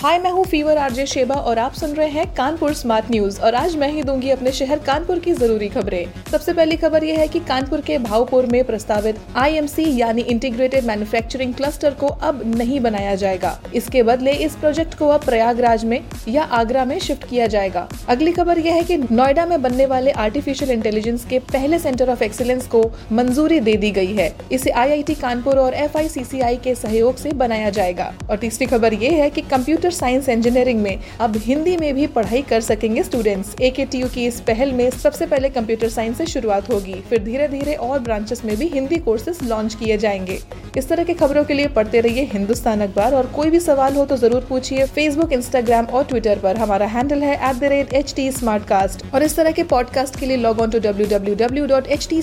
हाय, मैं हूँ fever, RJ Sheba और आप सुन रहे हैं कानपुर स्मार्ट न्यूज़। और आज मैं ही दूँगी अपने शहर कानपुर की ज़रूरी खबरें। सबसे पहली खबर यह है कि कानपुर के भावपुर में प्रस्तावित आईएमसी यानी इंटीग्रेटेड मैन्युफैक्चरिंग क्लस्टर को अब नहीं बनाया जाएगा। इसके बदले इस प्रोजेक्ट को अब प्रयागराज में या आगरा में शिफ्ट किया जाएगा। अगली खबर यह है की नोएडा में बनने वाले आर्टिफिशियल इंटेलिजेंस के पहले सेंटर ऑफ़ एक्सीलेंस को मंजूरी दे दी गई है। इसे आईआईटी कानपुर और एफआईसीसीआई के सहयोग ऐसी बनाया जाएगा। और तीसरी खबर ये है की कंप्यूटर साइंस इंजीनियरिंग में अब हिंदी में भी पढ़ाई कर सकेंगे स्टूडेंट्स ए की इस पहल में सबसे पहले कंप्यूटर साइंस से शुरुआत होगी। फिर धीरे धीरे और ब्रांचेस में भी हिंदी कोर्सेज लॉन्च किए जाएँगे। इस तरह की खबरों के लिए पढ़ते रहिए हिंदुस्तान अखबार और कोई भी सवाल हो तो ज़रूर पूछिए फेसबुक इंस्टाग्राम और ट्विटर पर। हमारा हैंडल है एट और इस तरह के पॉडकास्ट के लिए log on to W W W dot H T